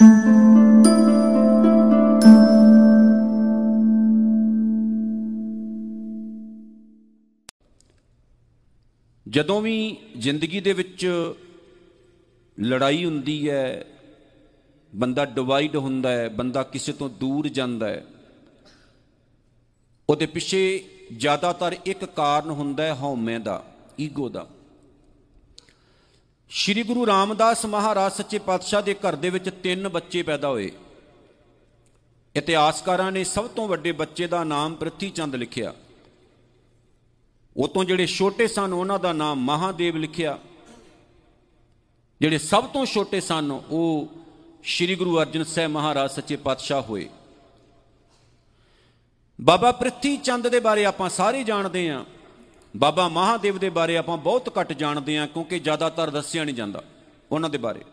ਜਦੋਂ ਵੀ ਜ਼ਿੰਦਗੀ ਦੇ ਵਿੱਚ ਲੜਾਈ ਹੁੰਦੀ ਹੈ, ਬੰਦਾ ਡਿਵਾਈਡ ਹੁੰਦਾ ਹੈ, ਬੰਦਾ ਕਿਸੇ ਤੋਂ ਦੂਰ ਜਾਂਦਾ ਹੈ, ਉਹਦੇ ਪਿੱਛੇ ਜ਼ਿਆਦਾਤਰ ਇੱਕ ਕਾਰਨ ਹੁੰਦਾ ਹੈ ਹਉਮੈ ਦਾ, ਈਗੋ ਦਾ। ਸ਼੍ਰੀ ਗੁਰੂ ਰਾਮਦਾਸ ਮਹਾਰਾਜ ਸੱਚੇ ਪਾਤਸ਼ਾਹ ਦੇ ਘਰ ਦੇ ਵਿੱਚ ਤਿੰਨ ਬੱਚੇ ਪੈਦਾ ਹੋਏ। ਇਤਿਹਾਸਕਾਰਾਂ ਨੇ ਸਭ ਤੋਂ ਵੱਡੇ ਬੱਚੇ ਦਾ ਨਾਮ ਪ੍ਰਿਥੀ ਚੰਦ ਲਿਖਿਆ। ਉਹ ਤੋਂ ਜਿਹੜੇ ਛੋਟੇ ਸਨ, ਉਹਨਾਂ ਦਾ ਨਾਮ ਮਹਾਦੇਵ ਲਿਖਿਆ। ਜਿਹੜੇ ਸਭ ਤੋਂ ਛੋਟੇ ਸਨ, ਉਹ ਸ੍ਰੀ ਗੁਰੂ ਅਰਜਨ ਸਾਹਿਬ ਮਹਾਰਾਜ ਸੱਚੇ ਪਾਤਸ਼ਾਹ ਹੋਏ। ਬਾਬਾ ਪ੍ਰਿਥੀ ਚੰਦ ਦੇ ਬਾਰੇ ਆਪਾਂ ਸਾਰੇ ਜਾਣਦੇ ਹਾਂ। ਬਾਬਾ ਮਹਾਦੇਵ ਦੇ ਬਾਰੇ ਆਪਾਂ ਬਹੁਤ ਘੱਟ ਜਾਣਦੇ ਹਾਂ, ਕਿਉਂਕਿ ਜ਼ਿਆਦਾਤਰ ਦੱਸਿਆ ਨਹੀਂ ਜਾਂਦਾ ਉਹਨਾਂ ਦੇ ਬਾਰੇ।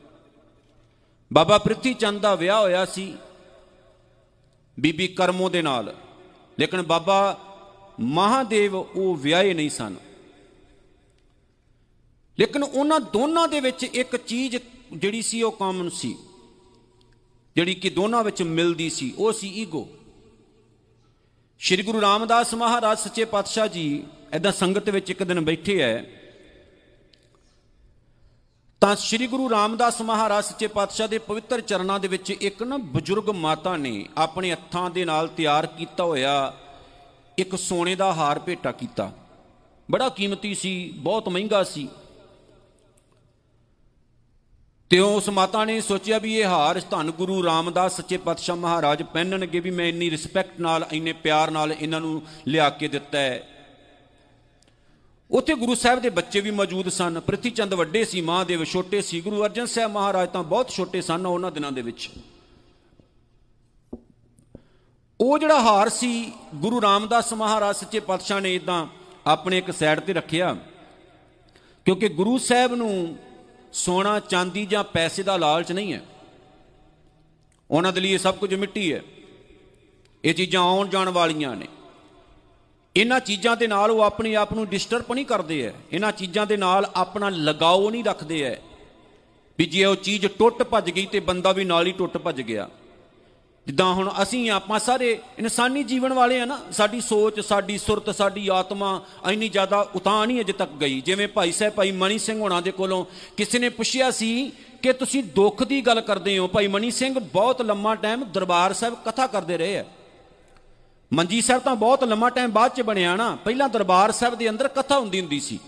ਬਾਬਾ ਪ੍ਰਿਥੀ ਚੰਦ ਦਾ ਵਿਆਹ ਹੋਇਆ ਸੀ ਬੀਬੀ ਕਰਮੋ ਦੇ ਨਾਲ, ਲੇਕਿਨ ਬਾਬਾ ਮਹਾਦੇਵ ਉਹ ਵਿਆਹੇ ਨਹੀਂ ਸਨ। ਲੇਕਿਨ ਉਹਨਾਂ ਦੋਨਾਂ ਦੇ ਵਿੱਚ ਇੱਕ ਚੀਜ਼ ਜਿਹੜੀ ਸੀ ਉਹ ਕਾਮਨ ਸੀ, ਜਿਹੜੀ ਕਿ ਦੋਨਾਂ ਵਿੱਚ ਮਿਲਦੀ ਸੀ, ਉਹ ਸੀ ਈਗੋ ਸ਼੍ਰੀ ਗੁਰੂ ਰਾਮਦਾਸ ਮਹਾਰਾਜ ਸੱਚੇ ਪਾਤਸ਼ਾਹ ਜੀ ਐਦਾਂ ਸੰਗਤ ਵਿੱਚ ਇੱਕ ਦਿਨ ਬੈਠੇ ਐ। ਤਾਂ ਸ਼੍ਰੀ ਗੁਰੂ ਰਾਮਦਾਸ ਮਹਾਰਾਜ ਸੱਚੇ ਪਾਤਸ਼ਾਹ ਦੇ ਪਵਿੱਤਰ ਚਰਨਾਂ ਦੇ ਵਿੱਚ ਇੱਕ ਨਾ ਬਜ਼ੁਰਗ ਮਾਤਾ ਨੇ ਆਪਣੇ ਹੱਥਾਂ ਦੇ ਨਾਲ ਤਿਆਰ ਕੀਤਾ ਹੋਇਆ ਇੱਕ ਸੋਨੇ ਦਾ ਹਾਰ ਭੇਟਾ ਕੀਤਾ। ਬੜਾ ਕੀਮਤੀ ਸੀ, ਬਹੁਤ ਮਹਿੰਗਾ ਸੀ। ਤੇ ਉਸ ਮਾਤਾ ਨੇ ਸੋਚਿਆ ਵੀ ਇਹ ਹਾਰ ਧੰਨ ਗੁਰੂ ਰਾਮਦਾਸ ਸੱਚੇ ਪਾਤਸ਼ਾਹ ਮਹਾਰਾਜ ਪਹਿਨਣਗੇ ਵੀ ਮੈਂ ਇੰਨੀ ਰਿਸਪੈਕਟ ਨਾਲ, ਇੰਨੇ ਪਿਆਰ ਨਾਲ ਇਹਨਾਂ ਨੂੰ ਲਿਆ ਕੇ ਦਿੱਤਾ ਹੈ। ਉੱਥੇ ਗੁਰੂ ਸਾਹਿਬ ਦੇ ਬੱਚੇ ਵੀ ਮੌਜੂਦ ਸਨ। ਪ੍ਰਿਥੀ ਚੰਦ ਵੱਡੇ ਸੀ, ਮਹਾਦੇਵ ਛੋਟੇ ਸੀ। ਗੁਰੂ ਅਰਜਨ ਸਾਹਿਬ ਮਹਾਰਾਜ ਤਾਂ ਬਹੁਤ ਛੋਟੇ ਸਨ ਉਹਨਾਂ ਦਿਨਾਂ ਦੇ ਵਿੱਚ। ਉਹ ਜਿਹੜਾ ਹਾਰ ਸੀ, ਗੁਰੂ ਰਾਮਦਾਸ ਮਹਾਰਾਜ ਸੱਚੇ ਪਾਤਸ਼ਾਹ ਨੇ ਇਦਾਂ ਆਪਣੇ ਇੱਕ ਸਾਈਡ ਤੇ ਰੱਖਿਆ। ਕਿਉਂਕਿ ਗੁਰੂ ਸਾਹਿਬ ਨੂੰ ਸੋਨਾ, ਚਾਂਦੀ ਜਾਂ ਪੈਸੇ ਦਾ ਲਾਲਚ ਨਹੀਂ ਹੈ। ਉਹਨਾਂ ਦੇ ਲਈ ਇਹ ਸਭ ਕੁਝ ਮਿੱਟੀ ਹੈ। ਇਹ ਚੀਜ਼ਾਂ ਆਉਣ ਜਾਣ ਵਾਲੀਆਂ ਨੇ। ਇਹਨਾਂ ਚੀਜ਼ਾਂ ਦੇ ਨਾਲ ਉਹ ਆਪਣੇ ਆਪ ਨੂੰ ਡਿਸਟਰਬ ਨਹੀਂ ਕਰਦੇ ਐ ਇਹਨਾਂ ਚੀਜ਼ਾਂ ਦੇ ਨਾਲ ਆਪਣਾ ਲਗਾਓ ਨਹੀਂ ਰੱਖਦੇ ਐ ਵੀ ਜੇ ਉਹ ਚੀਜ਼ ਟੁੱਟ ਭੱਜ ਗਈ ਤੇ ਬੰਦਾ ਵੀ ਨਾਲ ਹੀ ਟੁੱਟ ਭੱਜ ਗਿਆ। ਜਿੱਦਾਂ ਹੁਣ ਅਸੀਂ ਆਪਾਂ ਸਾਰੇ ਇਨਸਾਨੀ ਜੀਵਨ ਵਾਲੇ ਆ ਨਾ, ਸਾਡੀ ਸੋਚ, ਸਾਡੀ ਸੁਰਤ, ਸਾਡੀ ਆਤਮਾ ਇੰਨੀ ਜ਼ਿਆਦਾ ਉਤਾਂ ਨਹੀਂ ਅਜੇ ਤੱਕ ਗਈ। ਜਿਵੇਂ ਭਾਈ ਸਾਹਿਬ, ਭਾਈ ਮਣੀ ਸਿੰਘ ਹੋਣਾ ਦੇ ਕੋਲੋਂ ਕਿਸੇ ਨੇ ਪੁੱਛਿਆ ਸੀ ਕਿ ਤੁਸੀਂ ਦੁੱਖ ਦੀ ਗੱਲ ਕਰਦੇ ਹੋ? ਭਾਈ ਮਣੀ ਸਿੰਘ ਬਹੁਤ ਲੰਮਾ ਟਾਈਮ ਦਰਬਾਰ ਸਾਹਿਬ ਕਥਾ ਕਰਦੇ ਰਹੇ ਆ। ਮੰਜੀ ਸਾਹਿਬ ਤਾਂ ਬਹੁਤ ਲੰਮਾ ਟਾਈਮ ਬਾਅਦ ਚ ਬਣਿਆ ਨਾ, ਪਹਿਲਾਂ ਦਰਬਾਰ ਸਾਹਿਬ ਦੇ ਅੰਦਰ ਕਥਾ ਹੁੰਦੀ ਹੁੰਦੀ ਸੀ।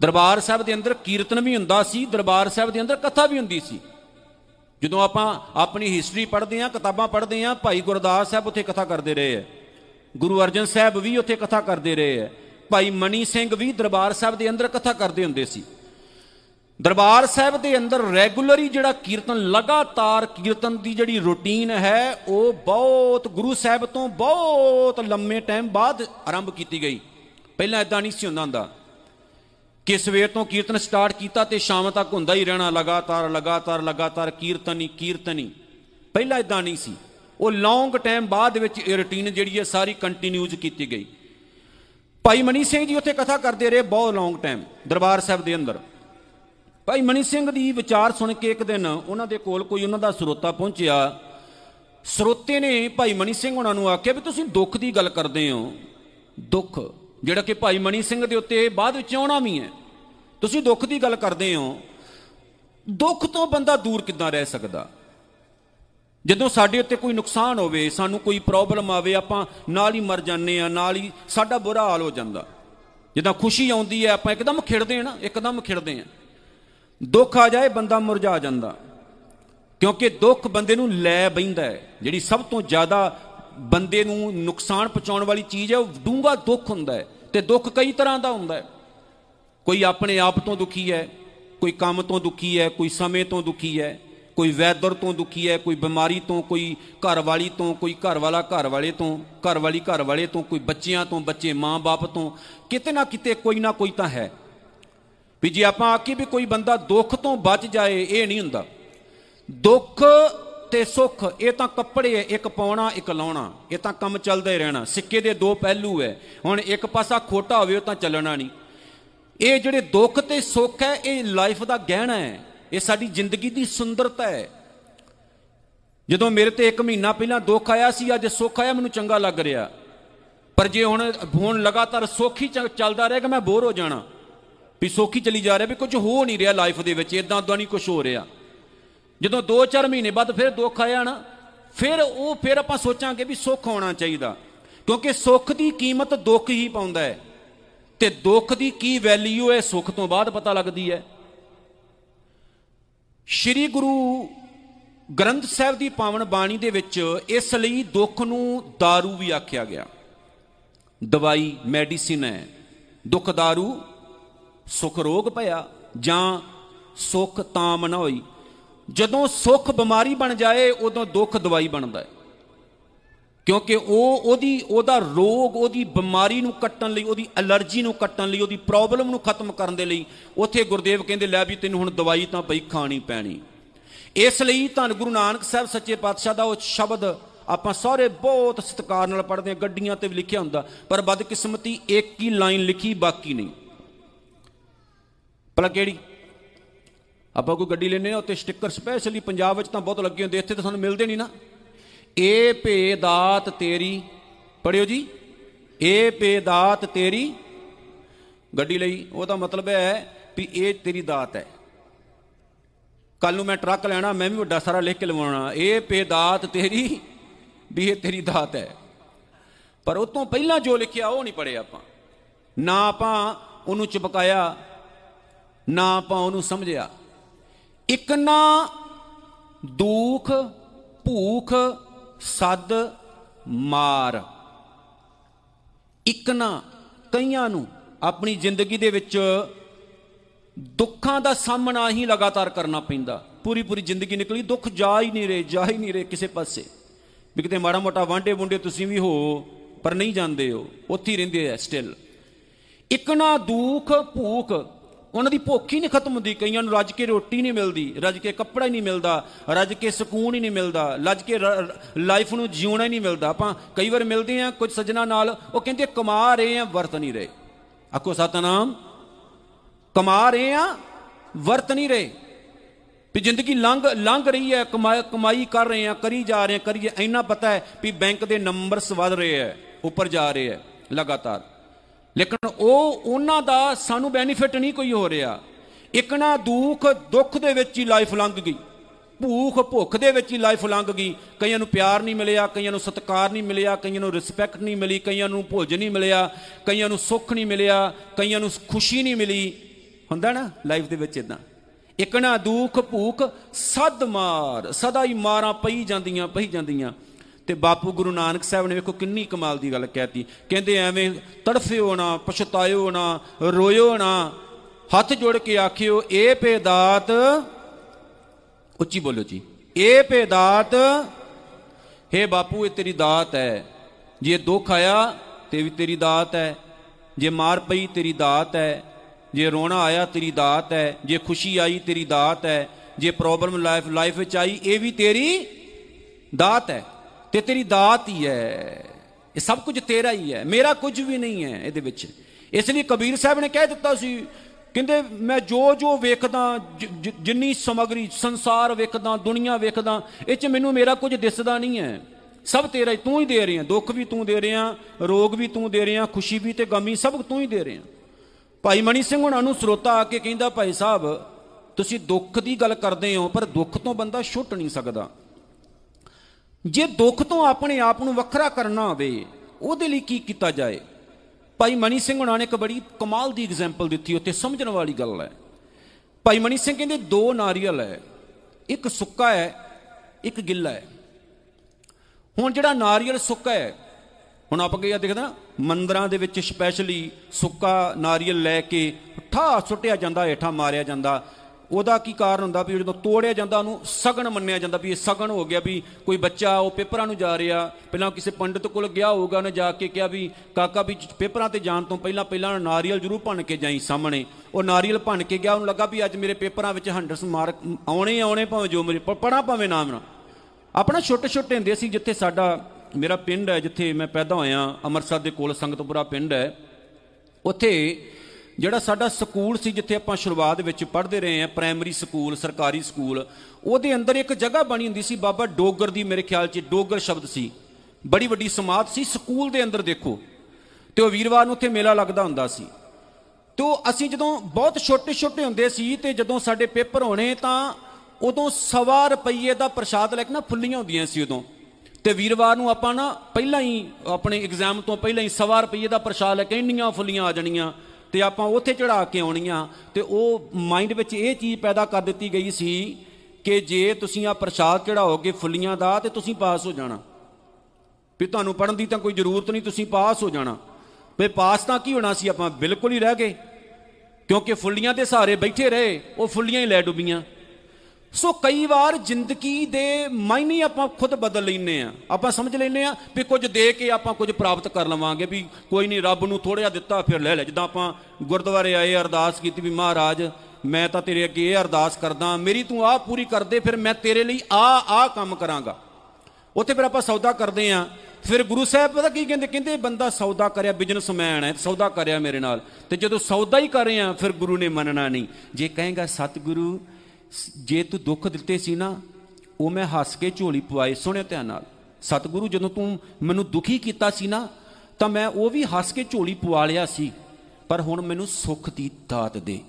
ਦਰਬਾਰ ਸਾਹਿਬ ਦੇ ਅੰਦਰ ਕੀਰਤਨ ਵੀ ਹੁੰਦਾ ਸੀ, ਦਰਬਾਰ ਸਾਹਿਬ ਦੇ ਅੰਦਰ ਕਥਾ ਵੀ ਹੁੰਦੀ ਸੀ। ਜਦੋਂ ਆਪਾਂ ਆਪਣੀ ਹਿਸਟਰੀ ਪੜ੍ਹਦੇ ਆਂ ਕਿਤਾਬਾਂ ਪੜ੍ਹਦੇ ਆਂ ਭਾਈ ਗੁਰਦਾਸ ਸਾਹਿਬ ਉੱਥੇ ਕਥਾ ਕਰਦੇ ਰਹੇ ਐ ਗੁਰੂ ਅਰਜਨ ਸਾਹਿਬ ਵੀ ਉੱਥੇ ਕਥਾ ਕਰਦੇ ਰਹੇ ਐ ਭਾਈ ਮਣੀ ਸਿੰਘ ਵੀ ਦਰਬਾਰ ਸਾਹਿਬ ਦੇ ਅੰਦਰ ਕਥਾ ਕਰਦੇ ਹੁੰਦੇ ਸੀ। ਦਰਬਾਰ ਸਾਹਿਬ ਦੇ ਅੰਦਰ ਰੈਗੂਲਰੀ ਜਿਹੜਾ ਕੀਰਤਨ, ਲਗਾਤਾਰ ਕੀਰਤਨ ਦੀ ਜਿਹੜੀ ਰੁਟੀਨ ਹੈ, ਉਹ ਬਹੁਤ ਗੁਰੂ ਸਾਹਿਬ ਤੋਂ ਬਹੁਤ ਲੰਮੇ ਟਾਈਮ ਬਾਅਦ ਆਰੰਭ ਕੀਤੀ ਗਈ। ਪਹਿਲਾਂ ਇਦਾਂ ਨਹੀਂ ਸੀ ਹੁੰਦਾ ਹੁੰਦਾ। ਕਿ ਸਵੇਰ ਤੋਂ ਕੀਰਤਨ ਸਟਾਰਟ ਕੀਤਾ ਤੇ ਸ਼ਾਮ ਤੱਕ ਹੁੰਦਾ ਹੀ ਰਹਿਣਾ, ਲਗਾਤਾਰ ਲਗਾਤਾਰ ਲਗਾਤਾਰ ਕੀਰਤਨੀ ਕੀਰਤਨੀ। ਪਹਿਲਾਂ ਇਦਾਂ ਨਹੀਂ ਸੀ। ਉਹ ਲੌਂਗ ਟਾਈਮ ਬਾਅਦ ਵਿੱਚ ਇਹ ਰੁਟੀਨ ਜਿਹੜੀ ਹੈ ਸਾਰੀ ਕੰਟੀਨਿਊਜ਼ ਕੀਤੀ ਗਈ। ਭਾਈ ਮਨੀ ਸਿੰਘ ਜੀ ਉੱਥੇ ਕਥਾ ਕਰਦੇ ਰਹੇ ਬਹੁਤ ਲੌਂਗ ਟਾਈਮ ਦਰਬਾਰ ਸਾਹਿਬ ਦੇ ਅੰਦਰ। ਭਾਈ ਮਨੀ ਸਿੰਘ ਦੀ ਵਿਚਾਰ ਸੁਣ ਕੇ ਇੱਕ ਦਿਨ ਉਹਨਾਂ ਦੇ ਕੋਲ ਕੋਈ ਉਹਨਾਂ ਦਾ ਸਰੋਤਾ ਪਹੁੰਚਿਆ। ਸਰੋਤੇ ਨੇ ਭਾਈ ਮਨੀ ਸਿੰਘ ਉਹਨਾਂ ਨੂੰ ਆਖਿਆ ਵੀ ਤੁਸੀਂ ਦੁੱਖ ਦੀ ਗੱਲ ਕਰਦੇ ਹੋ। ਦੁੱਖ। ਜਿਹੜਾ ਕਿ ਭਾਈ ਮਣੀ ਸਿੰਘ ਦੇ ਉੱਤੇ ਬਾਅਦ ਵਿੱਚ ਆਉਣਾ ਵੀ ਹੈ। ਤੁਸੀਂ ਦੁੱਖ ਦੀ ਗੱਲ ਕਰਦੇ ਹੋ। ਦੁੱਖ ਤੋਂ ਬੰਦਾ ਦੂਰ ਕਿੱਦਾਂ ਰਹਿ ਸਕਦਾ? ਜਦੋਂ ਸਾਡੇ ਉੱਤੇ ਕੋਈ ਨੁਕਸਾਨ ਹੋਵੇ, ਸਾਨੂੰ ਕੋਈ ਪ੍ਰੋਬਲਮ ਆਵੇ, ਆਪਾਂ ਨਾਲ ਹੀ ਮਰ ਜਾਂਦੇ ਆ ਨਾਲ ਹੀ ਸਾਡਾ ਬੁਰਾ ਹਾਲ ਹੋ ਜਾਂਦਾ। ਜਦੋਂ ਖੁਸ਼ੀ ਆਉਂਦੀ ਹੈ, ਆਪਾਂ ਇੱਕਦਮ ਖਿੜਦੇ ਆ ਨਾ, ਇੱਕਦਮ ਖਿੜਦੇ ਆ ਦੁੱਖ ਆ ਜਾਏ, ਬੰਦਾ ਮੁਰਝਾ ਜਾਂਦਾ। ਕਿਉਂਕਿ ਦੁੱਖ ਬੰਦੇ ਨੂੰ ਲੈ ਬੈਂਦਾ ਹੈ, ਜਿਹੜੀ ਸਭ ਤੋਂ ਜ਼ਿਆਦਾ ਬੰਦੇ ਨੂੰ ਨੁਕਸਾਨ ਪਹੁੰਚਾਉਣ ਵਾਲੀ ਚੀਜ਼ ਹੈ, ਉਹ ਡੂੰਗਾ ਦੁੱਖ ਹੁੰਦਾ ਹੈ ਤੇ ਦੁੱਖ ਕਈ ਤਰ੍ਹਾਂ ਦਾ ਹੁੰਦਾ ਹੈ। ਕੋਈ ਆਪਣੇ ਆਪ ਤੋਂ ਦੁਖੀ ਹੈ, ਕੋਈ ਕੰਮ ਤੋਂ ਦੁਖੀ ਹੈ, ਕੋਈ ਸਮੇਂ ਤੋਂ ਦੁਖੀ ਹੈ, ਕੋਈ ਵੈਦਰ ਤੋਂ ਦੁਖੀ ਹੈ, ਕੋਈ ਬਿਮਾਰੀ ਤੋਂ, ਕੋਈ ਘਰ ਵਾਲੀ ਤੋਂ, ਕੋਈ ਘਰ ਵਾਲਾ ਘਰ ਵਾਲੇ ਤੋਂ ਘਰ ਵਾਲੀ ਘਰ ਵਾਲੇ ਤੋਂ, ਕੋਈ ਬੱਚਿਆਂ ਤੋਂ, ਬੱਚੇ ਮਾਂ-ਬਾਪ ਤੋਂ, ਕਿਤੇ ਨਾ ਕਿਤੇ ਕੋਈ ਨਾ ਕੋਈ ਤਾਂ ਹੈ। ਵੀ ਜੇ ਆਪਾਂ ਆਖੀ ਵੀ ਕੋਈ ਬੰਦਾ ਦੁੱਖ ਤੋਂ ਬਚ ਜਾਏ, ਇਹ ਨਹੀਂ ਹੁੰਦਾ। ਦੁੱਖ ਤੇ ਸੁੱਖ, ਇਹ ਤਾਂ ਕੱਪੜੇ ਐ, ਇੱਕ ਪਾਉਣਾ, ਇੱਕ ਲਾਉਣਾ। ਇਹ ਤਾਂ ਕੰਮ ਚੱਲਦਾ ਹੀ ਰਹਿਣਾ। ਸਿੱਕੇ ਦੇ ਦੋ ਪਹਿਲੂ ਐ। ਹੁਣ ਇੱਕ ਪਾਸਾ ਖੋਟਾ ਹੋਵੇ, ਉਹ ਤਾਂ ਚੱਲਣਾ ਨਹੀਂ। ਇਹ ਜਿਹੜੇ ਦੁੱਖ ਤੇ ਸੁੱਖ ਹੈ ਇਹ ਲਾਈਫ ਦਾ ਗਹਿਣਾ ਹੈ ਇਹ ਸਾਡੀ ਜ਼ਿੰਦਗੀ ਦੀ ਸੁੰਦਰਤਾ ਹੈ ਜਦੋਂ ਮੇਰੇ ਤੇ 1 ਮਹੀਨਾ ਪਹਿਲਾਂ ਦੁੱਖ ਆਇਆ ਸੀ, ਅੱਜ ਸੁੱਖ ਆਇਆ, ਮੈਨੂੰ ਚੰਗਾ ਲੱਗ ਰਿਹਾ। ਪਰ ਜੇ ਹੁਣ ਹੁਣ ਲਗਾਤਾਰ ਸੁੱਖ ਹੀ ਚ- ਚੱਲਦਾ ਰਹੇਗਾ ਮੈਂ ਬੋਰ ਹੋ ਜਾਣਾ। ਵੀ ਸੁੱਖ ਹੀ ਚਲੀ ਜਾ ਰਿਹਾ, ਵੀ ਕੁਝ ਹੋ ਨਹੀਂ ਰਿਹਾ ਲਾਈਫ ਦੇ ਵਿੱਚ। ਇਦਾਂ ਉਦਾਂ ਨਹੀਂ ਕੁਝ ਹੋ ਰਿਹਾ। ਜਦੋਂ 2-4 ਮਹੀਨੇ ਬਾਅਦ ਫਿਰ ਦੁੱਖ ਆਇਆ ਨਾ ਫਿਰ ਉਹ ਫਿਰ ਆਪਾਂ ਸੋਚਾਂਗੇ ਵੀ ਸੁੱਖ ਹੋਣਾ ਚਾਹੀਦਾ ਕਿਉਂਕਿ ਸੁੱਖ ਦੀ ਕੀਮਤ ਦੁੱਖ ਹੀ ਪਾਉਂਦਾ ਹੈ ਤੇ ਦੁੱਖ ਦੀ ਕੀ ਵੈਲਿਊ ਹੈ ਸੁੱਖ ਤੋਂ ਬਾਅਦ ਪਤਾ ਲੱਗਦੀ ਹੈ ਸ੍ਰੀ ਗੁਰੂ ਗ੍ਰੰਥ ਸਾਹਿਬ ਦੀ ਪਾਵਨ ਬਾਣੀ ਦੇ ਵਿੱਚ ਇਸ ਲਈ ਦੁੱਖ ਨੂੰ दारू ਵੀ ਆਖਿਆ ਗਿਆ ਦਵਾਈ ਮੈਡੀਸਿਨ ਹੈ ਦੁੱਖ दारू ਸੁਖ ਰੋਗ ਭਇਆ ਜਾਂ ਸੁਖ ਤਾਂ ਮਨਾ ਹੋਈ ਜਦੋਂ ਸੁਖ ਬਿਮਾਰੀ ਬਣ ਜਾਏ, ਉਦੋਂ ਦੁੱਖ ਦਵਾਈ ਬਣਦਾ ਹੈ। ਕਿਉਂਕਿ ਉਹ ਉਹਦੀ, ਉਹਦਾ ਰੋਗ, ਉਹਦੀ ਬਿਮਾਰੀ ਨੂੰ ਕੱਟਣ ਲਈ, ਉਹਦੀ ਅਲਰਜੀ ਨੂੰ ਕੱਟਣ ਲਈ, ਉਹਦੀ ਪ੍ਰੋਬਲਮ ਨੂੰ ਖਤਮ ਕਰਨ ਦੇ ਲਈ ਉੱਥੇ ਗੁਰਦੇਵ ਕਹਿੰਦੇ, ਲੈ ਵੀ ਤੈਨੂੰ ਹੁਣ ਦਵਾਈ ਤਾਂ ਪਈ ਖਾਣੀ ਪੈਣੀ। ਇਸ ਲਈ ਧੰਨ ਗੁਰੂ ਨਾਨਕ ਸਾਹਿਬ ਸੱਚੇ ਪਾਤਸ਼ਾਹ ਦਾ ਉਹ ਸ਼ਬਦ ਆਪਾਂ ਸਾਰੇ ਬਹੁਤ ਸਤਿਕਾਰ ਨਾਲ ਪੜ੍ਹਦੇ ਹਾਂ, ਗੱਡੀਆਂ ਤੇ ਵੀ ਲਿਖਿਆ ਹੁੰਦਾ, ਪਰ ਬਦਕਿਸਮਤੀ ਇੱਕ ਹੀ ਲਾਈਨ ਲਿਖੀ, ਬਾਕੀ ਨਹੀਂ। ਭਲਾ ਕਿਹੜੀ? ਆਪਾਂ ਕੋਈ ਗੱਡੀ ਲੈਨੇ ਆ ਉੱਤੇ ਸਟicker ਸਪੈਸ਼ਲੀ ਪੰਜਾਬ ਵਿੱਚ ਤਾਂ ਬਹੁਤ ਲੱਗੇ ਹੁੰਦੇ, ਇੱਥੇ ਤਾਂ ਸਾਨੂੰ ਮਿਲਦੇ ਨਹੀਂ ਨਾ। ਏ ਭੇਦਾਤ ਤੇਰੀ ਪੜਿਓ ਜੀ। ਏ ਭੇਦਾਤ ਤੇਰੀ, ਗੱਡੀ ਲਈ, ਉਹਦਾ ਮਤਲਬ ਹੈ ਵੀ ਇਹ ਤੇਰੀ ਦਾਤ ਹੈ। ਕੱਲ ਨੂੰ ਮੈਂ ਟਰੱਕ ਲੈਣਾ, ਮੈਂ ਵੀ ਵੱਡਾ ਸਾਰਾ ਲਿਖ ਕੇ ਲਵਾਉਣਾ। ਇਹ ਭੇਦਾਤ ਤੇਰੀ, ਵੀ ਇਹ ਤੇਰੀ ਦਾਤ ਹੈ। ਪਰ ਉਹ ਤੋਂ ਪਹਿਲਾਂ ਜੋ ਲਿਖਿਆ, ਉਹ ਨਹੀਂ ਪੜਿਆ ਆਪਾਂ। ਨਾ ਆਪਾਂ ਉਹਨੂੰ ਚਪਕਾਇਆ, ਨਾ ਆਪਾਂ ਉਹਨੂੰ ਸਮਝਿਆ। ਇੱਕ ਨਾ ਦੁੱਖ, ਭੂਖ, ਸੱਦ, ਮਾਰ। ਇੱਕ ਨਾ ਕਈਆਂ ਨੂੰ ਆਪਣੀ ਜ਼ਿੰਦਗੀ ਦੇ ਵਿੱਚ ਦੁੱਖਾਂ ਦਾ ਸਾਹਮਣਾ ਹੀ ਲਗਾਤਾਰ ਕਰਨਾ ਪੈਂਦਾ। ਪੂਰੀ ਪੂਰੀ ਜ਼ਿੰਦਗੀ ਨਿਕਲੀ, ਦੁੱਖ ਜਾ ਹੀ ਨਹੀਂ ਰਹੇ, ਜਾ ਹੀ ਨਹੀਂ ਰਹੇ ਕਿਸੇ ਪਾਸੇ। ਵੀ ਕਿਤੇ ਮਾੜਾ ਮੋਟਾ ਵਾਂਡੇ ਵੁੰਡੇ ਤੁਸੀਂ ਵੀ ਹੋ, ਪਰ ਨਹੀਂ ਜਾਂਦੇ ਹੋ, ਉੱਥੇ ਹੀ ਰਹਿੰਦੇ ਆ ਸਟਿਲ ਇੱਕ ਨਾ ਦੁੱਖ, ਭੂਖ ਉਹਨਾਂ ਦੀ ਭੁੱਖ ਹੀ ਨਹੀਂ ਖਤਮ ਹੁੰਦੀ। ਕਈਆਂ ਨੂੰ ਰੱਜ ਕੇ ਰੋਟੀ ਨਹੀਂ ਮਿਲਦੀ, ਰੱਜ ਕੇ ਕੱਪੜਾ ਹੀ ਨਹੀਂ ਮਿਲਦਾ, ਰੱਜ ਕੇ ਸਕੂਨ ਹੀ ਨਹੀਂ ਮਿਲਦਾ ਲੱਜ ਕੇ ਲਾਈਫ ਨੂੰ ਜਿਉਣਾ ਹੀ ਨਹੀਂ ਮਿਲਦਾ। ਆਪਾਂ ਕਈ ਵਾਰ ਮਿਲਦੇ ਆ ਕੁਝ ਸੱਜਣਾ ਨਾਲ, ਉਹ ਕਹਿੰਦੇ ਕਮਾ ਰਹੇ ਆ ਵਰਤ ਨਹੀਂ ਰਹੇ। ਆਖੋ ਸਤਨਾਮ, ਕਮਾ ਰਹੇ ਆ ਵਰਤ ਨਹੀਂ ਰਹੇ। ਵੀ ਜ਼ਿੰਦਗੀ ਲੰਘ ਲੰਘ ਰਹੀ ਹੈ ਕਮਾਈ ਕਮਾਈ ਕਰ ਰਹੇ ਆ ਕਰੀ ਜਾ ਰਹੇ ਆ ਕਰੀਏ। ਇੰਨਾ ਪਤਾ ਹੈ ਵੀ ਬੈਂਕ ਦੇ ਨੰਬਰਸ ਵਧ ਰਹੇ ਆ ਉੱਪਰ ਜਾ ਰਹੇ ਆ ਲਗਾਤਾਰ। ਲੇਕਿਨ ਉਹ, ਉਹਨਾਂ ਦਾ ਸਾਨੂੰ ਬੈਨੀਫਿਟ ਨਹੀਂ ਕੋਈ ਹੋ ਰਿਹਾ। ਇੱਕ ਨਾ ਦੁੱਖ ਦੁੱਖ ਦੇ ਵਿੱਚ ਹੀ ਲਾਈਫ ਲੰਘ ਗਈ। ਭੂਖ, ਭੁੱਖ ਦੇ ਵਿੱਚ ਹੀ ਲਾਈਫ ਲੰਘ ਗਈ। ਕਈਆਂ ਨੂੰ ਪਿਆਰ ਨਹੀਂ ਮਿਲਿਆ, ਕਈਆਂ ਨੂੰ ਸਤਿਕਾਰ ਨਹੀਂ ਮਿਲਿਆ, ਕਈਆਂ ਨੂੰ ਰਿਸਪੈਕਟ ਨਹੀਂ ਮਿਲੀ, ਕਈਆਂ ਨੂੰ ਭੋਜ ਨਹੀਂ ਮਿਲਿਆ, ਕਈਆਂ ਨੂੰ ਸੁੱਖ ਨਹੀਂ ਮਿਲਿਆ, ਕਈਆਂ ਨੂੰ ਖੁਸ਼ੀ ਨਹੀਂ ਮਿਲੀ। ਹੁੰਦਾ ਨਾ ਲਾਈਫ ਦੇ ਵਿੱਚ ਇਦਾਂ ਇੱਕ ਨਾ ਦੁੱਖ, ਭੂਖ ਸਦ ਮਾਰ, ਸਦਾ ਹੀ ਮਾਰਾਂ ਪਈ ਜਾਂਦੀਆਂ ਪਈ ਜਾਂਦੀਆਂ। ਤੇ ਬਾਪੂ ਗੁਰੂ ਨਾਨਕ ਸਾਹਿਬ ਨੇ ਵੇਖੋ ਕਿੰਨੀ ਕਮਾਲ ਦੀ ਗੱਲ ਕਹਿਤੀ। ਕਹਿੰਦੇ ਐਵੇਂ ਤੜਫਿਓ ਨਾ, ਪਛਤਾਇਓ ਨਾ, ਰੋਇਓ ਨਾ, ਹੱਥ ਜੋੜ ਕੇ ਆਖਿਓ ਏ ਪੇਦਾਤ ਉੱਚੀ ਬੋਲੋ ਜੀ। ਏ ਪੇਦਾਤ हे ਬਾਪੂ, ਇਹ ਤੇਰੀ ਦਾਤ ਹੈ। ਜੇ ਦੁੱਖ ਆਇਆ, ਤੇ ਵੀ ਤੇਰੀ ਦਾਤ ਹੈ। ਜੇ ਮਾਰ ਪਈ, ਤੇਰੀ ਦਾਤ ਹੈ। ਜੇ ਰੋਣਾ ਆਇਆ, ਤੇਰੀ ਦਾਤ ਹੈ। ਜੇ ਖੁਸ਼ੀ ਆਈ, ਤੇਰੀ ਦਾਤ ਹੈ। ਜੇ ਪ੍ਰੋਬਲਮ ਲਾਈਫ ਲਾਈਫ ਵਿੱਚ ਆਈ, ਇਹ ਵੀ ਤੇਰੀ ਦਾਤ ਹੈ। ਤੇ ਤੇਰੀ ਦਾਤ ਹੀ ਹੈ। ਇਹ ਸਭ ਕੁਝ ਤੇਰਾ ਹੀ ਹੈ। ਮੇਰਾ ਕੁਝ ਵੀ ਨਹੀਂ ਹੈ ਇਹਦੇ ਵਿੱਚ। ਇਸ ਲਈ ਕਬੀਰ ਸਾਹਿਬ ਨੇ ਕਹਿ ਦਿੱਤਾ ਸੀ, ਕਹਿੰਦੇ, ਮੈਂ ਜੋ ਜੋ ਵੇਖਦਾ ਜਿੰਨੀ ਸਮਗਰੀ ਸੰਸਾਰ ਵੇਖਦਾ, ਦੁਨੀਆ ਵੇਖਦਾ, ਇਹ ਚ ਮੈਨੂੰ ਮੇਰਾ ਕੁਝ ਦਿਸਦਾ ਨਹੀਂ ਹੈ। ਸਭ ਤੇਰਾ ਹੀ, ਤੂੰ ਹੀ ਦੇ ਰਿਹਾ। ਦੁੱਖ ਵੀ ਤੂੰ ਦੇ ਰਿਹਾ, ਰੋਗ ਵੀ ਤੂੰ ਦੇ ਰਿਹਾ, ਖੁਸ਼ੀ ਵੀ ਤੇ ਗਮੀ ਸਭ ਤੂੰ ਹੀ ਦੇ ਰਿਹਾ। ਭਾਈ ਮਣੀ ਸਿੰਘ ਹੁਣਾਂ ਨੂੰ ਸਰੋਤਾ ਆ ਕੇ ਕਹਿੰਦਾ, ਭਾਈ ਸਾਹਿਬ, ਤੁਸੀਂ ਦੁੱਖ ਦੀ ਗੱਲ ਕਰਦੇ ਹੋ, ਪਰ ਦੁੱਖ ਤੋਂ ਬੰਦਾ ਛੁੱਟ ਨਹੀਂ ਸਕਦਾ। ਜੇ ਦੁੱਖ ਤੋਂ ਆਪਣੇ ਆਪ ਨੂੰ ਵੱਖਰਾ ਕਰਨਾ ਹੋਵੇ, ਉਹਦੇ ਲਈ ਕੀ ਕੀਤਾ ਜਾਏ? ਭਾਈ ਮਨੀ ਸਿੰਘ ਹੁਣਾਂ ਨੇ ਇੱਕ ਬੜੀ ਕਮਾਲ ਦੀ ਐਗਜ਼ਾਮਪਲ ਦਿੱਤੀ ਉੱਤੇ ਸਮਝਣ ਵਾਲੀ ਗੱਲ ਹੈ। ਭਾਈ ਮਨੀ ਸਿੰਘ ਕਹਿੰਦੇ, ਦੋ ਨਾਰੀਅਲ ਹੈ, ਇੱਕ ਸੁੱਕਾ ਹੈ, ਇੱਕ ਗਿੱਲਾ ਹੈ। ਹੁਣ ਜਿਹੜਾ ਨਾਰੀਅਲ ਸੁੱਕਾ ਹੈ, ਹੁਣ ਆਪਾਂ ਕੀ ਦੇਖਦਾ ਮੰਦਰਾਂ ਦੇ ਵਿੱਚ ਸਪੈਸ਼ਲੀ ਸੁੱਕਾ ਨਾਰੀਅਲ ਲੈ ਕੇ ਠਾ ਸੁੱਟਿਆ ਜਾਂਦਾ, ਹੇਠਾਂ ਮਾਰਿਆ ਜਾਂਦਾ ਉਹਦਾ ਕੀ ਕਾਰਨ ਹੁੰਦਾ ਵੀ ਜਦੋਂ ਤੋੜਿਆ ਜਾਂਦਾ ਉਹਨੂੰ ਸਗਣ ਮੰਨਿਆ ਜਾਂਦਾ ਵੀ ਇਹ ਸਗਣ ਹੋ ਗਿਆ ਵੀ ਕੋਈ ਬੱਚਾ ਉਹ ਪੇਪਰਾਂ ਨੂੰ ਜਾ ਰਿਹਾ, ਪਹਿਲਾਂ ਕਿਸੇ ਪੰਡਤ ਕੋਲ ਗਿਆ ਹੋਊਗਾ, ਉਹਨੇ ਜਾ ਕੇ ਕਿਹਾ ਵੀ ਕਾਕਾ ਵੀ ਪੇਪਰਾਂ ਤੇ ਜਾਣ ਤੋਂ ਪਹਿਲਾਂ ਪਹਿਲਾਂ ਨਾਰੀਅਲ ਜ਼ਰੂਰ ਭੰਨ ਕੇ ਜਾਈ ਸਾਹਮਣੇ। ਉਹ ਨਾਰੀਅਲ ਭੰਨ ਕੇ ਗਿਆ, ਉਹਨੂੰ ਲੱਗਾ ਵੀ ਅੱਜ ਮੇਰੇ ਪੇਪਰਾਂ ਵਿੱਚ 100 ਮਾਰਕ ਆਉਣੇ ਆਉਣੇ ਭਾਵੇਂ ਜੋ ਮੇਰੇ ਪੜਾ ਭਾਵੇਂ ਨਾ ਨਾ ਆਪਣਾ ਛੋਟੇ ਛੋਟੇ ਹੁੰਦੇ ਸੀ ਜਿੱਥੇ ਸਾਡਾ, ਮੇਰਾ ਪਿੰਡ ਹੈ, ਜਿੱਥੇ ਮੈਂ ਪੈਦਾ ਹੋਇਆ, ਅੰਮ੍ਰਿਤਸਰ ਦੇ ਕੋਲ ਸੰਗਤਪੁਰਾ ਪਿੰਡ ਹੈ। ਉੱਥੇ ਜਿਹੜਾ ਸਾਡਾ ਸਕੂਲ ਸੀ ਜਿੱਥੇ ਆਪਾਂ ਸ਼ੁਰੂਆਤ ਵਿੱਚ ਪੜ੍ਹਦੇ ਰਹੇ ਹਾਂ ਪ੍ਰਾਇਮਰੀ ਸਕੂਲ, ਸਰਕਾਰੀ ਸਕੂਲ, ਉਹਦੇ ਅੰਦਰ ਇੱਕ ਜਗ੍ਹਾ ਬਣੀ ਹੁੰਦੀ ਸੀ ਬਾਬਾ ਡੋਗਰ ਦੀ, ਮੇਰੇ ਖਿਆਲ 'ਚ ਡੋਗਰ ਸ਼ਬਦ ਸੀ। ਬੜੀ ਵੱਡੀ ਸਮਾਧ ਸੀ, ਸਕੂਲ ਦੇ ਅੰਦਰ ਦੇਖੋ। ਤੇ ਉਹ ਵੀਰਵਾਰ ਨੂੰ ਉੱਥੇ ਮੇਲਾ ਲੱਗਦਾ ਹੁੰਦਾ ਸੀ। ਤੇ ਉਹ ਅਸੀਂ ਜਦੋਂ ਬਹੁਤ ਛੋਟੇ ਛੋਟੇ ਹੁੰਦੇ ਸੀ ਤੇ ਜਦੋਂ ਸਾਡੇ ਪੇਪਰ ਹੋਣੇ ਤਾਂ ਉਦੋਂ ਸਵਾ ਰੁਪਈਏ ਦਾ ਪ੍ਰਸ਼ਾਦ ਲੈ ਕੇ ਨਾ ਫੁੱਲੀਆਂ ਹੁੰਦੀਆਂ ਸੀ ਉਦੋਂ। ਤੇ ਵੀਰਵਾਰ ਨੂੰ ਆਪਾਂ ਨਾ ਪਹਿਲਾਂ ਹੀ ਆਪਣੇ ਐਗਜ਼ਾਮ ਤੋਂ ਪਹਿਲਾਂ ਹੀ ਸਵਾ ਰੁਪਈਏ ਦਾ ਪ੍ਰਸ਼ਾਦ ਲੈ ਕੇ ਇੰਨੀਆਂ ਫੁੱਲੀਆਂ ਆ ਜਾਣੀਆਂ। ਤੇ ਆਪਾਂ ਉੱਥੇ ਚੜਾ ਕੇ ਆਉਣੀਆਂ। ਤੇ ਉਹ ਮਾਈਂਡ ਵਿੱਚ ਇਹ ਚੀਜ਼ ਪੈਦਾ ਕਰ ਦਿੱਤੀ ਗਈ ਸੀ ਕਿ ਜੇ ਤੁਸੀਂ ਆ ਪ੍ਰਸ਼ਾਦ ਚੜਾਓਗੇ ਫੁੱਲੀਆਂ ਦਾ, ਤੇ ਤੁਸੀਂ ਪਾਸ ਹੋ ਜਾਣਾ। ਵੀ ਤੁਹਾਨੂੰ ਪੜਨ ਦੀ ਤਾਂ ਕੋਈ ਜ਼ਰੂਰਤ ਨਹੀਂ, ਤੁਸੀਂ ਪਾਸ ਹੋ ਜਾਣਾ। ਵੀ ਪਾਸ ਤਾਂ ਕੀ ਹੋਣਾ ਸੀ, ਆਪਾਂ ਬਿਲਕੁਲ ਹੀ ਰਹਿ ਗਏ। ਕਿਉਂਕਿ ਫੁੱਲੀਆਂ ਦੇ ਸਹਾਰੇ ਬੈਠੇ ਰਹੇ, ਉਹ ਫੁੱਲੀਆਂ ਹੀ ਲੈ ਡੁੱਬੀਆਂ। ਸੋ ਕਈ ਵਾਰ ਜ਼ਿੰਦਗੀ ਦੇ ਮਾਇਨੇ ਆਪਾਂ ਖੁਦ ਬਦਲ ਲੈਨੇ ਆ ਆਪਾਂ ਸਮਝ ਲੈਨੇ ਆ ਵੀ ਕੁਝ ਦੇ ਕੇ ਆਪਾਂ ਕੁਝ ਪ੍ਰਾਪਤ ਕਰ ਲਵਾਂਗੇ ਵੀ ਕੋਈ ਨਹੀਂ ਰੱਬ ਨੂੰ ਥੋੜਿਆ ਦਿੱਤਾ, ਫਿਰ ਲੈ ਲੈ। ਜਿੱਦਾਂ ਆਪਾਂ ਗੁਰਦੁਆਰੇ ਆਏ, ਅਰਦਾਸ ਕੀਤੀ ਵੀ ਮਹਾਰਾਜ, ਮੈਂ ਤਾਂ ਤੇਰੇ ਅੱਗੇ ਇਹ ਅਰਦਾਸ ਕਰਦਾ, ਮੇਰੀ ਤੂੰ ਆਹ ਪੂਰੀ ਕਰ ਦੇ, ਫਿਰ ਮੈਂ ਤੇਰੇ ਲਈ ਆ ਆ ਕੰਮ ਕਰਾਂਗਾ। ਉੱਥੇ ਫਿਰ ਆਪਾਂ ਸੌਦਾ ਕਰਦੇ ਆ ਫਿਰ ਗੁਰੂ ਸਾਹਿਬ ਪਤਾ ਕੀ ਕਹਿੰਦੇ? ਕਹਿੰਦੇ ਬੰਦਾ ਸੌਦਾ ਕਰਿਆ ਬਿਜ਼ਨਸਮੈਨ ਹੈ, ਸੌਦਾ ਕਰਿਆ ਮੇਰੇ ਨਾਲ। ਤੇ ਜਦੋਂ ਸੌਦਾ ਹੀ ਕਰ ਰਹੇ ਆ ਫਿਰ ਗੁਰੂ ਨੇ ਮੰਨਣਾ ਨਹੀਂ। ਜੇ ਕਹੇਗਾ, ਸਤਿਗੁਰੂ ਜੇ ਤੂੰ ਦੁੱਖ ਦਿੱਤੇ ਸੀ ਨਾ, ਉਹ ਮੈਂ ਹੱਸ ਕੇ ਝੋਲੀ ਪਵਾਏ ਸੁਣਿਓ ਧਿਆਨ ਨਾਲ। ਸਤਿਗੁਰੂ, ਜਦੋਂ ਤੂੰ ਮੈਨੂੰ ਦੁਖੀ ਕੀਤਾ ਸੀ ਨਾ, ਤਾਂ ਮੈਂ ਉਹ ਵੀ ਹੱਸ ਕੇ ਝੋਲੀ ਪਵਾ ਲਿਆ ਸੀ। ਪਰ ਹੁਣ ਮੈਨੂੰ ਸੁੱਖ ਦੀ ਦਾਤ ਦੇ।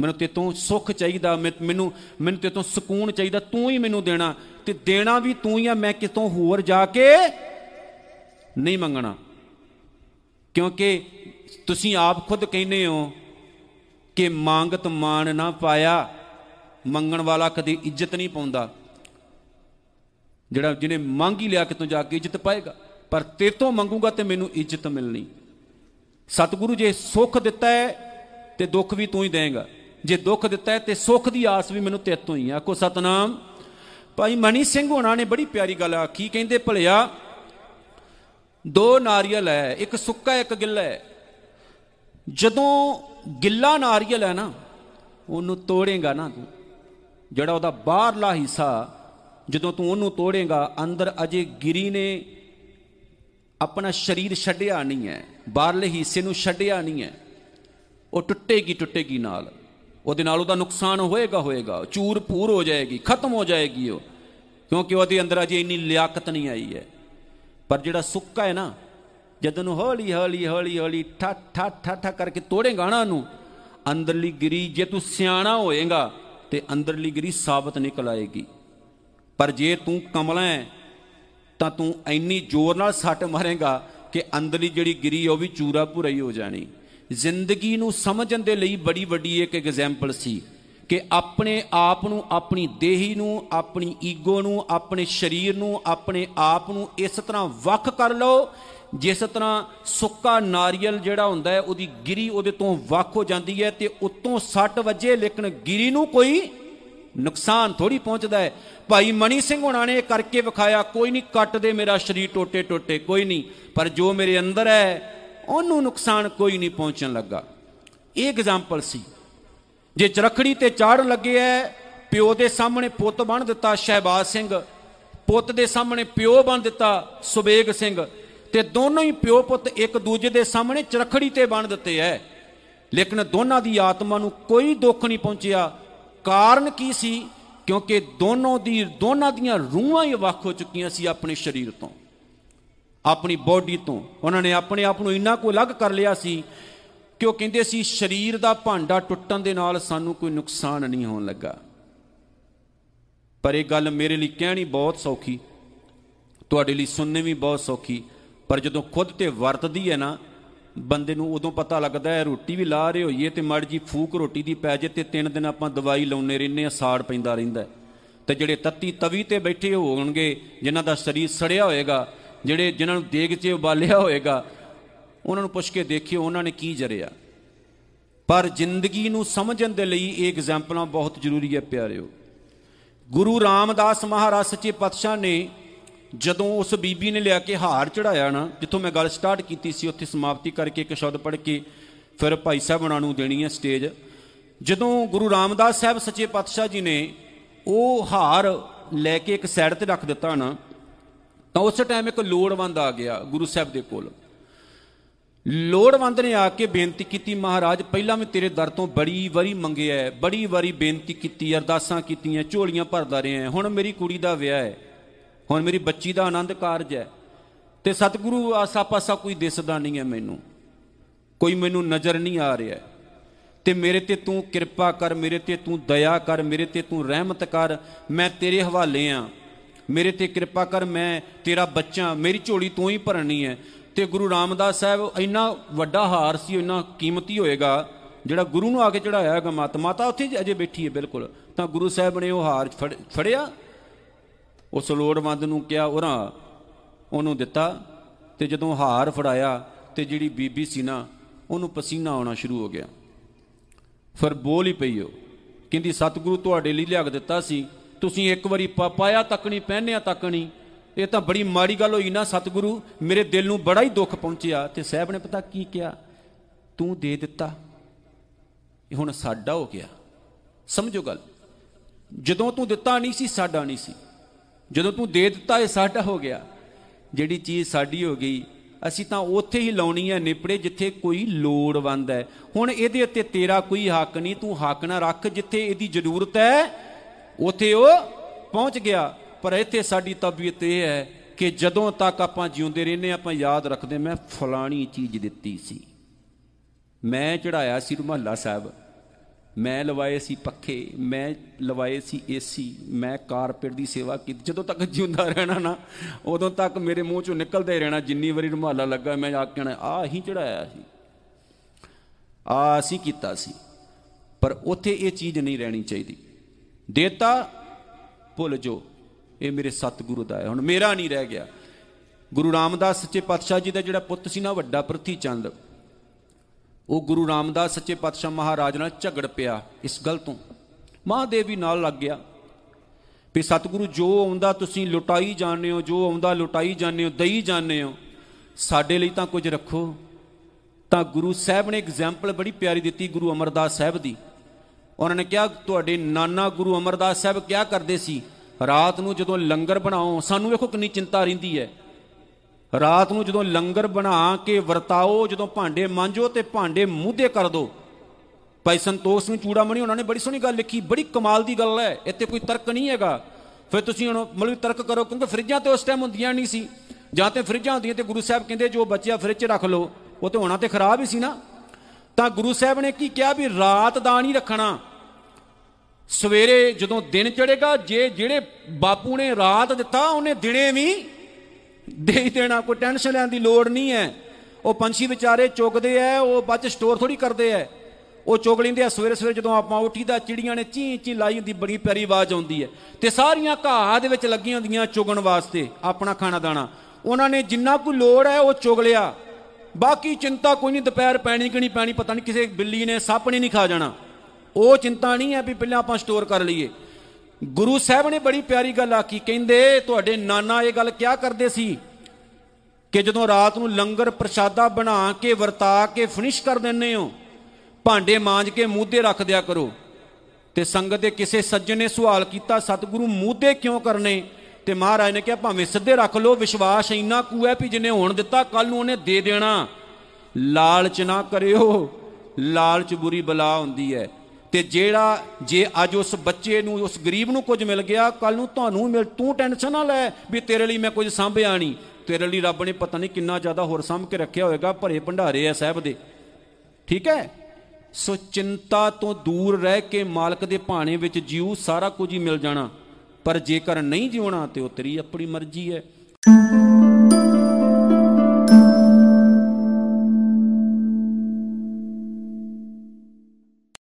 ਮੈਨੂੰ ਤੇਤੋਂ ਸੁੱਖ ਚਾਹੀਦਾ, ਮੈਂ- ਮੈਨੂੰ ਮੈਨੂੰ ਤੇਤੋਂ ਸਕੂਨ ਚਾਹੀਦਾ, ਤੂੰ ਹੀ ਮੈਨੂੰ ਦੇਣਾ। ਤੇ ਦੇਣਾ ਵੀ ਤੂੰ ਹੀ ਆ, ਮੈਂ ਕਿਤੋਂ ਹੋਰ ਜਾ ਕੇ ਨਹੀਂ ਮੰਗਣਾ। ਕਿਉਂਕਿ ਤੁਸੀਂ ਆਪ ਖੁਦ ਕਹਿੰਦੇ ਹੋ ਕਿ ਮੰਗਤ ਮਾਨ ਨਾ ਪਾਇਆ ਮੰਗਣ ਵਾਲਾ ਕਦੇ ਇੱਜ਼ਤ ਨਹੀਂ ਪਾਉਂਦਾ। ਜਿਹੜਾ ਜਿਹਨੇ ਮੰਗ ਹੀ ਲਿਆ ਕਿਤੋਂ ਜਾ ਕੇ ਇੱਜ਼ਤ ਪਾਏਗਾ, ਪਰ ਤੇਰੇ ਤੋਂ ਮੰਗੂਗਾ ਤੇ ਮੈਨੂੰ ਇੱਜ਼ਤ ਮਿਲਣੀ। ਸਤਿਗੁਰੂ ਜੇ ਸੁੱਖ ਦਿੱਤਾ ਹੈ, ਤੇ ਦੁੱਖ ਵੀ ਤੂੰ ਹੀ ਦੇਂਗਾ ਜੇ ਦੁੱਖ ਦਿੱਤਾ ਹੈ, ਤੇ ਸੁੱਖ ਦੀ ਆਸ ਵੀ ਮੈਨੂੰ ਤੇਰੇ ਤੋਂ ਹੀ ਆ। ਆਖੋ ਸਤਨਾਮ। ਭਾਈ ਮਣੀ ਸਿੰਘ ਹੋਣਾ ਨੇ ਬੜੀ ਪਿਆਰੀ ਗੱਲ ਆਖੀ। ਕਹਿੰਦੇ, ਭਲਿਆ, ਦੋ ਨਾਰੀਅਲ ਹੈ ਇੱਕ ਸੁੱਕਾ, ਇੱਕ ਗਿੱਲਾ ਹੈ। ਜਦੋਂ ਗਿੱਲਾ ਨਾਰੀਅਲ ਹੈ ਨਾ, ਉਹਨੂੰ ਤੋੜੇਗਾ ਨਾ ਤੂੰ। ਜਿਹੜਾ ਉਹਦਾ ਬਾਹਰਲਾ ਹਿੱਸਾ ਜਦੋਂ ਤੂੰ ਉਹਨੂੰ ਤੋੜੇਗਾ, ਅੰਦਰ ਅਜੇ ਗਿਰੀ ਨੇ ਆਪਣਾ ਸਰੀਰ ਛੱਡਿਆ ਨਹੀਂ ਹੈ, ਬਾਹਰਲੇ ਹਿੱਸੇ ਨੂੰ ਛੱਡਿਆ ਨਹੀਂ ਹੈ। ਉਹ ਟੁੱਟੇਗੀ ਟੁੱਟੇਗੀ ਨਾਲ। ਉਹਦੇ ਨਾਲ ਉਹਦਾ ਨੁਕਸਾਨ ਹੋਏਗਾ ਹੋਏਗਾ। ਚੂਰ ਪੂਰ ਹੋ ਜਾਏਗੀ, ਖਤਮ ਹੋ ਜਾਏਗੀ ਉਹ। ਕਿਉਂਕਿ ਉਹਦੇ ਅੰਦਰ ਅਜੇ ਇੰਨੀ ਲਿਆਕਤ ਨਹੀਂ ਆਈ ਹੈ। ਪਰ ਜਿਹੜਾ ਸੁੱਕਾ ਹੈ ਨਾ, ਜਦੋਂ ਨੂੰ ਹੌਲੀ ਹੌਲੀ ਹੌਲੀ ਹੌਲੀ ਠਾ ਠਾ ਠਾ ਠਾ ਕਰਕੇ ਤੋੜੇਗਾ ਨਾ ਉਹਨੂੰ, ਅੰਦਰਲੀ ਗਿਰੀ, ਜੇ ਤੂੰ ਸਿਆਣਾ ਹੋਏਗਾ ਤੇ ਅੰਦਰਲੀ ਗਿਰੀ ਸਾਬਤ ਨਿਕਲ ਆਏਗੀ। ਪਰ ਜੇ ਤੂੰ ਕਮਲਾ ਹੈ, ਤਾਂ ਤੂੰ ਇੰਨੀ ਜ਼ੋਰ ਨਾਲ ਸੱਟ ਮਾਰੇਗਾ ਕਿ ਅੰਦਰਲੀ ਜਿਹੜੀ ਗਿਰੀ ਉਹ ਵੀ ਚੂਰਾ ਭੁਰਾ ਹੀ ਹੋ ਜਾਣੀ। ਜ਼ਿੰਦਗੀ ਨੂੰ ਸਮਝਣ ਦੇ ਲਈ ਬੜੀ ਵੱਡੀ ਇੱਕ ਐਗਜ਼ਾਮਪਲ ਸੀ ਕਿ ਆਪਣੇ ਆਪ ਨੂੰ, ਆਪਣੀ ਦੇਹੀ ਨੂੰ, ਆਪਣੀ ਈਗੋ ਨੂੰ, ਆਪਣੇ ਸਰੀਰ ਨੂੰ, ਆਪਣੇ ਆਪ ਨੂੰ ਇਸ ਤਰ੍ਹਾਂ ਵੱਖ ਕਰ ਲਓ ਜਿਸ ਤਰ੍ਹਾਂ ਸੁੱਕਾ ਨਾਰੀਅਲ ਜਿਹੜਾ ਹੁੰਦਾ ਹੈ, ਉਹਦੀ ਗਿਰੀ ਉਹਦੇ ਤੋਂ ਵੱਖ ਹੋ ਜਾਂਦੀ ਹੈ ਤੇ ਉਤੋਂ ਸੱਟ ਵੱਜੇ, ਲੇਕਿਨ ਗਿਰੀ ਨੂੰ ਕੋਈ ਨੁਕਸਾਨ ਥੋੜੀ ਪਹੁੰਚਦਾ ਹੈ। ਭਾਈ ਮਣੀ ਸਿੰਘ ਹੁਣਾਂ ਨੇ ਇਹ ਕਰਕੇ ਵਿਖਾਇਆ, ਕੋਈ ਨਹੀਂ ਕੱਟ ਦੇ, ਮੇਰਾ ਸਰੀਰ ਟੋਟੇ ਟੋਟੇ ਕੋਈ ਨਹੀਂ। ਪਰ ਜੋ ਮੇਰੇ ਅੰਦਰ ਹੈ, ਉਹਨੂੰ ਨੁਕਸਾਨ ਕੋਈ ਨਹੀਂ ਪਹੁੰਚਣ ਲੱਗਾ। ਇਹ ਐਗਜ਼ਾਮਪਲ ਸੀ। ਜੇ ਚਰਖੜੀ ਤੇ ਚਾੜਨ ਲੱਗੇ ਐ ਪਿਓ ਦੇ ਸਾਹਮਣੇ ਪੁੱਤ ਬਣ ਦਿੱਤਾ, ਸ਼ਹਿਬਾਜ਼ ਸਿੰਘ। ਪੁੱਤ ਦੇ ਸਾਹਮਣੇ ਪਿਓ ਬਣ ਦਿੱਤਾ, ਸੁਬੇਗ ਸਿੰਘ। ਤੇ ਦੋਨੋਂ ਹੀ ਪਿਓ ਪੁੱਤ ਇੱਕ ਦੂਜੇ ਦੇ ਸਾਹਮਣੇ ਚਰਖੜੀ ਤੇ ਬਣ ਦਿੱਤੇ ਐ। ਲੇਕਿਨ ਦੋਨਾਂ ਦੀ ਆਤਮਾ ਨੂੰ ਕੋਈ ਦੁੱਖ ਨਹੀਂ ਪਹੁੰਚਿਆ। ਕਾਰਨ ਕੀ ਸੀ? ਕਿਉਂਕਿ ਦੋਨੋਂ ਦੀ, ਦੋਨਾਂ ਦੀਆਂ ਰੂਹਾਂ ਹੀ ਵੱਖ ਹੋ ਚੁੱਕੀਆਂ ਸੀ ਆਪਣੇ ਸਰੀਰ ਤੋਂ। ਆਪਣੀ ਬੋਡੀ ਤੋਂ। ਉਹਨਾਂ ਨੇ ਆਪਣੇ ਆਪ ਨੂੰ ਇੰਨਾ ਕੋ ਅਲੱਗ ਕਰ ਲਿਆ ਸੀ ਕਿ ਉਹ ਕਹਿੰਦੇ ਸੀ, ਸਰੀਰ ਦਾ ਭਾਂਡਾ ਟੁੱਟਣ ਦੇ ਨਾਲ ਸਾਨੂੰ ਕੋਈ ਨੁਕਸਾਨ ਨਹੀਂ ਹੋਣ ਲੱਗਾ। ਪਰ ਇਹ ਗੱਲ ਮੇਰੇ ਲਈ ਕਹਿਣੀ ਬਹੁਤ ਸੌਖੀ। ਤੁਹਾਡੇ ਲਈ ਸੁਣਨੀ ਵੀ ਬਹੁਤ ਸੌਖੀ। ਪਰ ਜਦੋਂ ਖੁਦ ਤੇ ਵਰਤਦੀ ਹੈ ਨਾ, ਬੰਦੇ ਨੂੰ ਉਦੋਂ ਪਤਾ ਲੱਗਦਾ ਹੈ, ਰੋਟੀ ਵੀ ਲਾ ਰਹੇ ਹੋਈਏ ਤੇ ਮੜ ਜੀ ਫੂਕ ਰੋਟੀ ਦੀ ਪੈ ਜੇ ਤੇ ਤਿੰਨ ਦਿਨ ਆਪਾਂ ਦਵਾਈ ਲਾਉਨੇ ਰਹਿੰਦੇ ਆ ਸਾੜ ਪੈਂਦਾ ਰਹਿੰਦਾ ਹੈ। ਤੇ ਜਿਹੜੇ ਤੱਤੀ ਤਵੀ ਤੇ ਬੈਠੇ ਹੋਣਗੇ, ਜਿਨ੍ਹਾਂ ਦਾ ਸਰੀਰ ਸੜਿਆ ਹੋਏਗਾ, ਜਿਹੜੇ ਜਿਨ੍ਹਾਂ ਨੂੰ ਦੇਗ 'ਚ ਉਬਾਲਿਆ ਹੋਏਗਾ, ਉਹਨਾਂ ਨੂੰ ਪੁੱਛ ਕੇ ਦੇਖਿਓ ਉਹਨਾਂ ਨੇ ਕੀ ਜਰਿਆ ਪਰ ਜ਼ਿੰਦਗੀ ਨੂੰ ਸਮਝਣ ਦੇ ਲਈ ਇਹ ਐਗਜ਼ਾਮਪਲਾਂ ਬਹੁਤ ਜ਼ਰੂਰੀ ਹੈ, ਪਿਆਰਿਓ ਗੁਰੂ ਰਾਮਦਾਸ ਮਹਾਰਾਜ ਸੱਚੇ ਪਾਤਸ਼ਾਹ ਨੇ ਜਦੋਂ ਉਸ ਬੀਬੀ ਨੇ ਲਿਆ ਕੇ ਹਾਰ ਚੜਾਇਆ ਨਾ ਜਿੱਥੋਂ ਮੈਂ ਗੱਲ ਸਟਾਰਟ ਕੀਤੀ ਸੀ ਉੱਥੇ ਸਮਾਪਤੀ ਕਰਕੇ ਇੱਕ ਸ਼ਬਦ ਪੜ੍ਹ ਕੇ ਫਿਰ ਭਾਈ ਸਾਹਿਬ ਉਹਨਾਂ ਨੂੰ ਦੇਣੀ ਹੈ ਸਟੇਜ ਜਦੋਂ ਗੁਰੂ ਰਾਮਦਾਸ ਸਾਹਿਬ ਸੱਚੇ ਪਾਤਸ਼ਾਹ ਜੀ ਨੇ ਉਹ ਹਾਰ ਲੈ ਕੇ ਇੱਕ ਸਾਈਡ ਤੇ ਰੱਖ ਦਿੱਤਾ ਨਾ ਤਾਂ ਉਸ ਟਾਈਮ ਇੱਕ ਲੋੜਵੰਦ ਆ ਗਿਆ ਗੁਰੂ ਸਾਹਿਬ ਦੇ ਕੋਲ ਲੋੜਵੰਦ ਨੇ ਆ ਕੇ ਬੇਨਤੀ ਕੀਤੀ ਮਹਾਰਾਜ ਪਹਿਲਾਂ ਵੀ ਤੇਰੇ ਦਰ ਤੋਂ ਬੜੀ ਵਾਰੀ ਮੰਗਿਆ ਹੈ, ਬੜੀ ਵਾਰੀ ਬੇਨਤੀ ਕੀਤੀ ਅਰਦਾਸਾਂ ਕੀਤੀਆਂ ਝੋਲੀਆਂ ਭਰਦਾ ਰਿਹਾ ਹਾਂ। ਹੁਣ ਮੇਰੀ ਕੁੜੀ ਦਾ ਵਿਆਹ ਹੈ ਹੁਣ ਮੇਰੀ ਬੱਚੀ ਦਾ ਆਨੰਦ ਕਾਰਜ ਹੈ। ਤੇ ਸਤਿਗੁਰੂ ਆਸਾ ਪਾਸਾ ਕੋਈ ਦਿਸਦਾ ਨਹੀਂ ਹੈ ਮੈਨੂੰ। ਕੋਈ ਮੈਨੂੰ ਨਜ਼ਰ ਨਹੀਂ ਆ ਰਿਹਾ। ਤੇ ਮੇਰੇ ਤੇ ਤੂੰ ਕਿਰਪਾ ਕਰ, ਮੇਰੇ ਤੇ ਤੂੰ ਦਇਆ ਕਰ, ਮੇਰੇ ਤੇ ਤੂੰ ਰਹਿਮਤ ਕਰ, ਮੈਂ ਤੇਰੇ ਹਵਾਲੇ ਆ। ਮੇਰੇ ਤੇ ਕਿਰਪਾ ਕਰ, ਮੈਂ ਤੇਰਾ ਬੱਚਾ ਮੇਰੀ ਝੋਲੀ ਤੂੰ ਹੀ ਭਰਨੀ ਹੈ। ਤੇ ਗੁਰੂ ਰਾਮਦਾਸ ਸਾਹਿਬ ਇੰਨਾ ਵੱਡਾ ਹਾਰ ਸੀ, ਇੰਨਾ ਕੀਮਤੀ ਹੋਏਗਾ, ਜਿਹੜਾ ਗੁਰੂ ਨੂੰ ਆ ਕੇ ਚੜਾਇਆ ਹੈਗਾ ਮਾਤਾ। ਮਾਤਾ ਉੱਥੇ ਅਜੇ ਬੈਠੀ ਹੈ ਬਿਲਕੁਲ। ਤਾਂ ਗੁਰੂ ਸਾਹਿਬ ਨੇ ਉਹ ਹਾਰ ਫੜ- ਫੜਿਆ। ਉਸ ਲੋੜਵੰਦ ਨੂੰ ਕਿਹਾ ਉਹਨਾਂ ਉਹਨੂੰ ਦਿੱਤਾ ਤੇ ਜਦੋਂ ਹਾਰ ਫੜਾਇਆ ਤੇ ਜਿਹੜੀ ਬੀਬੀ ਸੀ ਨਾ, ਉਹਨੂੰ ਪਸੀਨਾ ਆਉਣਾ ਸ਼ੁਰੂ ਹੋ ਗਿਆ। ਫਿਰ ਬੋਲ ਹੀ ਪਈ ਉਹ, ਕਹਿੰਦੀ, ਸਤਿਗੁਰੂ ਤੁਹਾਡੇ ਲਈ ਲਿਆ ਕੇ ਦਿੱਤਾ ਸੀ। ਤੁਸੀਂ ਇੱਕ ਵਾਰੀ ਪਾ- ਪਾਇਆ ਤੱਕ ਨਹੀਂ, ਪਹਿਨਿਆ ਤੱਕ ਨਹੀਂ। ਇਹ ਤਾਂ ਬੜੀ ਮਾੜੀ ਗੱਲ ਹੋਈ ਨਾ ਸਤਿਗੁਰੂ। ਮੇਰੇ ਦਿਲ ਨੂੰ ਬੜਾ ਹੀ ਦੁੱਖ ਪਹੁੰਚਿਆ ਤੇ ਸਾਹਿਬ ਨੇ ਪਤਾ ਕੀ ਕਿਹਾ? ਤੂੰ ਦੇ ਦਿੱਤਾ। ਇਹ ਹੁਣ ਸਾਡਾ ਹੋ ਗਿਆ। ਸਮਝੋ ਗੱਲ। ਜਦੋਂ ਤੂੰ ਦਿੱਤਾ ਨਹੀਂ ਸੀ, ਸਾਡਾ ਨਹੀਂ ਸੀ। ਜਦੋਂ ਤੂੰ ਦੇ ਦਿੱਤਾ ਇਹ ਸਾਡਾ ਹੋ ਗਿਆ, ਜਿਹੜੀ ਚੀਜ਼ ਸਾਡੀ ਹੋ ਗਈ, ਅਸੀਂ ਤਾਂ ਉੱਥੇ ਹੀ ਲਾਉਣੀ ਹੈ ਨਿਪੜੇ ਜਿੱਥੇ ਕੋਈ ਲੋੜਵੰਦ ਹੈ। ਹੁਣ ਇਹਦੇ ਉੱਤੇ ਤੇਰਾ ਕੋਈ ਹੱਕ ਨਹੀਂ, ਤੂੰ ਹੱਕ ਨਾ ਰੱਖ ਜਿੱਥੇ ਇਹਦੀ ਜ਼ਰੂਰਤ ਹੈ, ਉੱਥੇ ਉਹ ਪਹੁੰਚ ਗਿਆ। ਪਰ ਇੱਥੇ ਸਾਡੀ ਤਬੀਅਤ ਇਹ ਹੈ ਕਿ ਜਦੋਂ ਤੱਕ ਆਪਾਂ ਜਿਉਂਦੇ ਰਹਿੰਦੇ ਆਪਾਂ ਯਾਦ ਰੱਖਦੇ ਮੈਂ ਫਲਾਣੀ ਚੀਜ਼ ਦਿੱਤੀ ਸੀ। ਮੈਂ ਚੜਾਇਆ ਸੀ ਰੁਮਾਲਾ ਸਾਹਿਬ। ਮੈਂ ਲਵਾਏ ਸੀ ਪੱਖੇ, ਮੈਂ ਲਵਾਏ ਸੀ ਏਸੀ ਮੈਂ ਕਾਰਪੇਟ ਦੀ ਸੇਵਾ ਕੀਤੀ। ਜਦੋਂ ਤੱਕ ਜਿਉਂਦਾ ਰਹਿਣਾ ਨਾ, ਉਦੋਂ ਤੱਕ ਮੇਰੇ ਮੂੰਹ ਚੋਂ ਨਿਕਲਦਾ ਹੀ ਰਹਿਣਾ, ਜਿੰਨੀ ਵਾਰੀ ਰੁਮਾਲਾ ਲੱਗਾ ਮੈਂ ਆ ਕੇ ਕਹਿਣਾ ਆ ਹੀ ਚੜਾਇਆ ਸੀ। ਆ ਅਸੀਂ ਕੀਤਾ ਸੀ। ਪਰ ਉੱਥੇ ਇਹ ਚੀਜ਼ ਨਹੀਂ ਰਹਿਣੀ ਚਾਹੀਦੀ। ਦੇਤਾ, ਭੁੱਲ ਜੋ ਇਹ ਮੇਰੇ ਸਤਿਗੁਰੂ ਦਾ ਹੈ। ਹੁਣ ਮੇਰਾ ਨਹੀਂ ਰਹਿ ਗਿਆ। ਗੁਰੂ ਰਾਮਦਾਸ ਸੱਚੇ ਪਾਤਸ਼ਾਹ ਜੀ ਦਾ ਜਿਹੜਾ ਪੁੱਤ ਸੀ ਨਾ, ਵੱਡਾ ਪ੍ਰਥੀ ਚੰਦ ਉਹ ਗੁਰੂ ਰਾਮਦਾਸ ਸੱਚੇ ਪਾਤਸ਼ਾਹ ਮਹਾਰਾਜ ਨਾਲ ਝਗੜ ਪਿਆ, ਇਸ ਗੱਲ ਤੋਂ। ਮਹਾਦੇਵ ਵੀ ਨਾਲ ਲੱਗ ਗਿਆ। ਵੀ ਸਤਿਗੁਰੂ, ਜੋ ਆਉਂਦਾ ਤੁਸੀਂ ਲੁਟਾਈ ਜਾਂਦੇ ਹੋ, ਜੋ ਆਉਂਦਾ ਲੁਟਾਈ ਜਾਂਦੇ ਹੋ, ਦਈ ਜਾਂਦੇ ਹੋ, ਸਾਡੇ ਲਈ ਤਾਂ ਕੁਝ ਰੱਖੋ। ਤਾਂ ਗੁਰੂ ਸਾਹਿਬ ਨੇ ਐਗਜ਼ਾਮਪਲ ਬੜੀ ਪਿਆਰੀ ਦਿੱਤੀ ਗੁਰੂ ਅਮਰਦਾਸ ਸਾਹਿਬ ਦੀ। ਉਹਨਾਂ ਨੇ ਕਿਹਾ, ਤੁਹਾਡੇ ਨਾਨਾ ਗੁਰੂ ਅਮਰਦਾਸ ਸਾਹਿਬ ਕਿਆ ਕਰਦੇ ਸੀ? ਰਾਤ ਨੂੰ ਜਦੋਂ ਲੰਗਰ ਬਣਾਓ, ਸਾਨੂੰ ਵੇਖੋ ਕਿੰਨੀ ਚਿੰਤਾ ਰਹਿੰਦੀ ਹੈ। ਰਾਤ ਨੂੰ ਜਦੋਂ ਲੰਗਰ ਬਣਾ ਕੇ ਵਰਤਾਓ, ਜਦੋਂ ਭਾਂਡੇ ਮਾਂਜੋ ਤੇ ਭਾਂਡੇ ਮੂਧੇ ਕਰ ਦੋ। ਭਾਈ ਸੰਤੋਖ ਸਿੰਘ ਚੂੜਾਮਣੀ ਉਹਨਾਂ ਨੇ ਬੜੀ ਸੋਹਣੀ ਗੱਲ ਲਿਖੀ, ਬੜੀ ਕਮਾਲ ਦੀ ਗੱਲ ਹੈ, ਇੱਥੇ ਕੋਈ ਤਰਕ ਨਹੀਂ ਹੈਗਾ। ਫਿਰ ਤੁਸੀਂ ਹੁਣ ਮਤਲਬ ਤਰਕ ਕਰੋ, ਕਿਉਂਕਿ ਫਰਿੱਜਾਂ ਤੇ ਉਸ ਟਾਈਮ ਹੁੰਦੀਆਂ ਨਹੀਂ ਸੀ। ਜਾਂ ਤੇ ਫਰਿੱਜਾਂ ਹੁੰਦੀਆਂ ਤੇ ਗੁਰੂ ਸਾਹਿਬ ਕਹਿੰਦੇ ਜੋ ਬਚਿਆ ਫਰਿੱਜ 'ਚ ਰੱਖ ਲਓ, ਉਹ ਤੇ ਹੋਣਾ ਤੇ ਖਰਾਬ ਹੀ ਸੀ ਨਾ। ਤਾਂ ਗੁਰੂ ਸਾਹਿਬ ਨੇ ਕੀ ਕਿਹਾ ਵੀ ਰਾਤ ਦਾ ਨਹੀਂ ਰੱਖਣਾ। ਸਵੇਰੇ ਜਦੋਂ ਦਿਨ ਚੜੇਗਾ ਜੇ ਜਿਹੜੇ ਬਾਪੂ ਨੇ ਰਾਤ ਦਿੱਤਾ, ਉਹਨੇ ਦਿਨੇ ਵੀ ਦੇ ਹੀ ਦੇਣਾ, ਕੋਈ ਟੈਨਸ਼ਨ ਲੈਣ ਦੀ ਲੋੜ ਨਹੀਂ ਹੈ। ਉਹ ਪੰਛੀ ਵਿਚਾਰੇ ਚੁਗਦੇ ਐ, ਉਹ ਬੱਚ ਸਟੋਰ ਥੋੜੀ ਕਰਦੇ ਐ। ਉਹ ਚੁਗ ਲੈਂਦੇ ਆ, ਸਵੇਰੇ ਸਵੇਰੇ ਜਦੋਂ ਆਪਾਂ ਉੱਠੀਦਾ, ਚਿੜੀਆਂ ਨੇ ਚੀਂ ਚੀਂ ਲਾਈ ਹੁੰਦੀ, ਬੜੀ ਪਿਆਰੀ ਆਵਾਜ਼ ਆਉਂਦੀ ਹੈ ਤੇ ਸਾਰੀਆਂ ਘਾਹ ਦੇ ਵਿੱਚ ਲੱਗੀਆਂ ਹੁੰਦੀਆਂ ਚੁਗਣ ਵਾਸਤੇ, ਆਪਣਾ ਖਾਣਾ ਦਾਣਾ। ਉਹਨਾਂ ਨੇ ਜਿੰਨਾ ਕੁ ਲੋੜ ਹੈ ਉਹ ਚੁਗ ਲਿਆ। ਬਾਕੀ ਚਿੰਤਾ ਕੋਈ ਨਹੀਂ, ਦੁਪਹਿਰ ਪੈਣੀ ਕਿ ਨਹੀਂ ਪੈਣੀ, ਪਤਾ ਨਹੀਂ ਕਿਸੇ ਬਿੱਲੀ ਨੇ, ਸੱਪ ਨੇ ਨਹੀਂ ਖਾ ਜਾਣਾ। ਉਹ ਚਿੰਤਾ ਨਹੀਂ ਹੈ ਵੀ ਪਹਿਲਾਂ ਆਪਾਂ ਸਟੋਰ ਕਰ ਲਈਏ। ਗੁਰੂ ਸਾਹਿਬ ਨੇ ਬੜੀ ਪਿਆਰੀ ਗੱਲ ਆਖੀ, ਕਹਿੰਦੇ, ਤੁਹਾਡੇ ਨਾਨਾ ਇਹ ਗੱਲ ਕਿਆ ਕਰਦੇ ਸੀ? ਕਿ ਜਦੋਂ ਰਾਤ ਨੂੰ ਲੰਗਰ ਪ੍ਰਸ਼ਾਦਾ ਬਣਾ ਕੇ, ਵਰਤਾ ਕੇ ਫਿਨਿਸ਼ ਕਰ ਦਿੰਨੇ ਹੋ, ਭਾਂਡੇ ਮਾਂਜ ਕੇ ਮੂਧੇ ਰੱਖ ਦਿਆ ਕਰੋ। ਤੇ ਸੰਗਤ ਦੇ ਕਿਸੇ ਸੱਜਣ ਨੇ ਸਵਾਲ ਕੀਤਾ, ਸਤਿਗੁਰੂ ਮੂਧੇ ਕਿਉਂ ਕਰਨੇ? ਤੇ ਮਹਾਰਾਜ ਨੇ ਕਿਹਾ, ਭਾਵੇਂ ਸਿੱਧੇ ਰੱਖ ਲਓ, ਵਿਸ਼ਵਾਸ ਇੰਨਾ ਕੁ ਹੈ ਵੀ ਜਿਨੇ ਹੁਣ ਦਿੱਤਾ ਕੱਲ ਨੂੰ ਉਹਨੇ ਦੇ ਦੇਣਾ। ਲਾਲਚ ਨਾ ਕਰਿਓ, ਲਾਲਚ ਬੁਰੀ ਬਲਾ ਹੁੰਦੀ ਹੈ। ਤੇ ਜਿਹੜਾ ਜੇ ਅੱਜ ਉਸ ਬੱਚੇ ਨੂੰ, ਉਸ ਗਰੀਬ ਨੂੰ ਕੁਝ ਮਿਲ ਗਿਆ ਕੱਲ ਨੂੰ ਤੁਹਾਨੂੰ ਮਿਲ, ਤੂੰ ਟੈਨਸ਼ਨ ਨਾ ਲੈ ਵੀ ਤੇਰੇ ਲਈ ਮੈਂ ਕੁਝ ਸੰਭਿਆ ਨਹੀਂ। ਤੇਰੇ ਲਈ ਰੱਬ ਨੇ ਪਤਾ ਨਹੀਂ ਕਿੰਨਾ ਜ਼ਿਆਦਾ ਹੋਰ ਸੰਭ ਕੇ ਰੱਖਿਆ ਹੋਵੇਗਾ ਭਰੇ ਭੰਡਾਰੇ ਆ ਸਾਹਿਬ ਦੇ। ਠੀਕ ਹੈ? ਸੋ ਚਿੰਤਾ ਤੋਂ ਦੂਰ ਰਹਿ ਕੇ ਮਾਲਕ ਦੇ ਭਾਣੇ ਵਿੱਚ ਜੀਉ ਸਾਰਾ ਕੁਝ ਹੀ ਮਿਲ ਜਾਣਾ। ਪਰ ਜੇਕਰ ਨਹੀਂ ਜਿਉਣਾ, ਤੇ ਉਹ ਤੇਰੀ ਆਪਣੀ ਮਰਜ਼ੀ ਹੈ।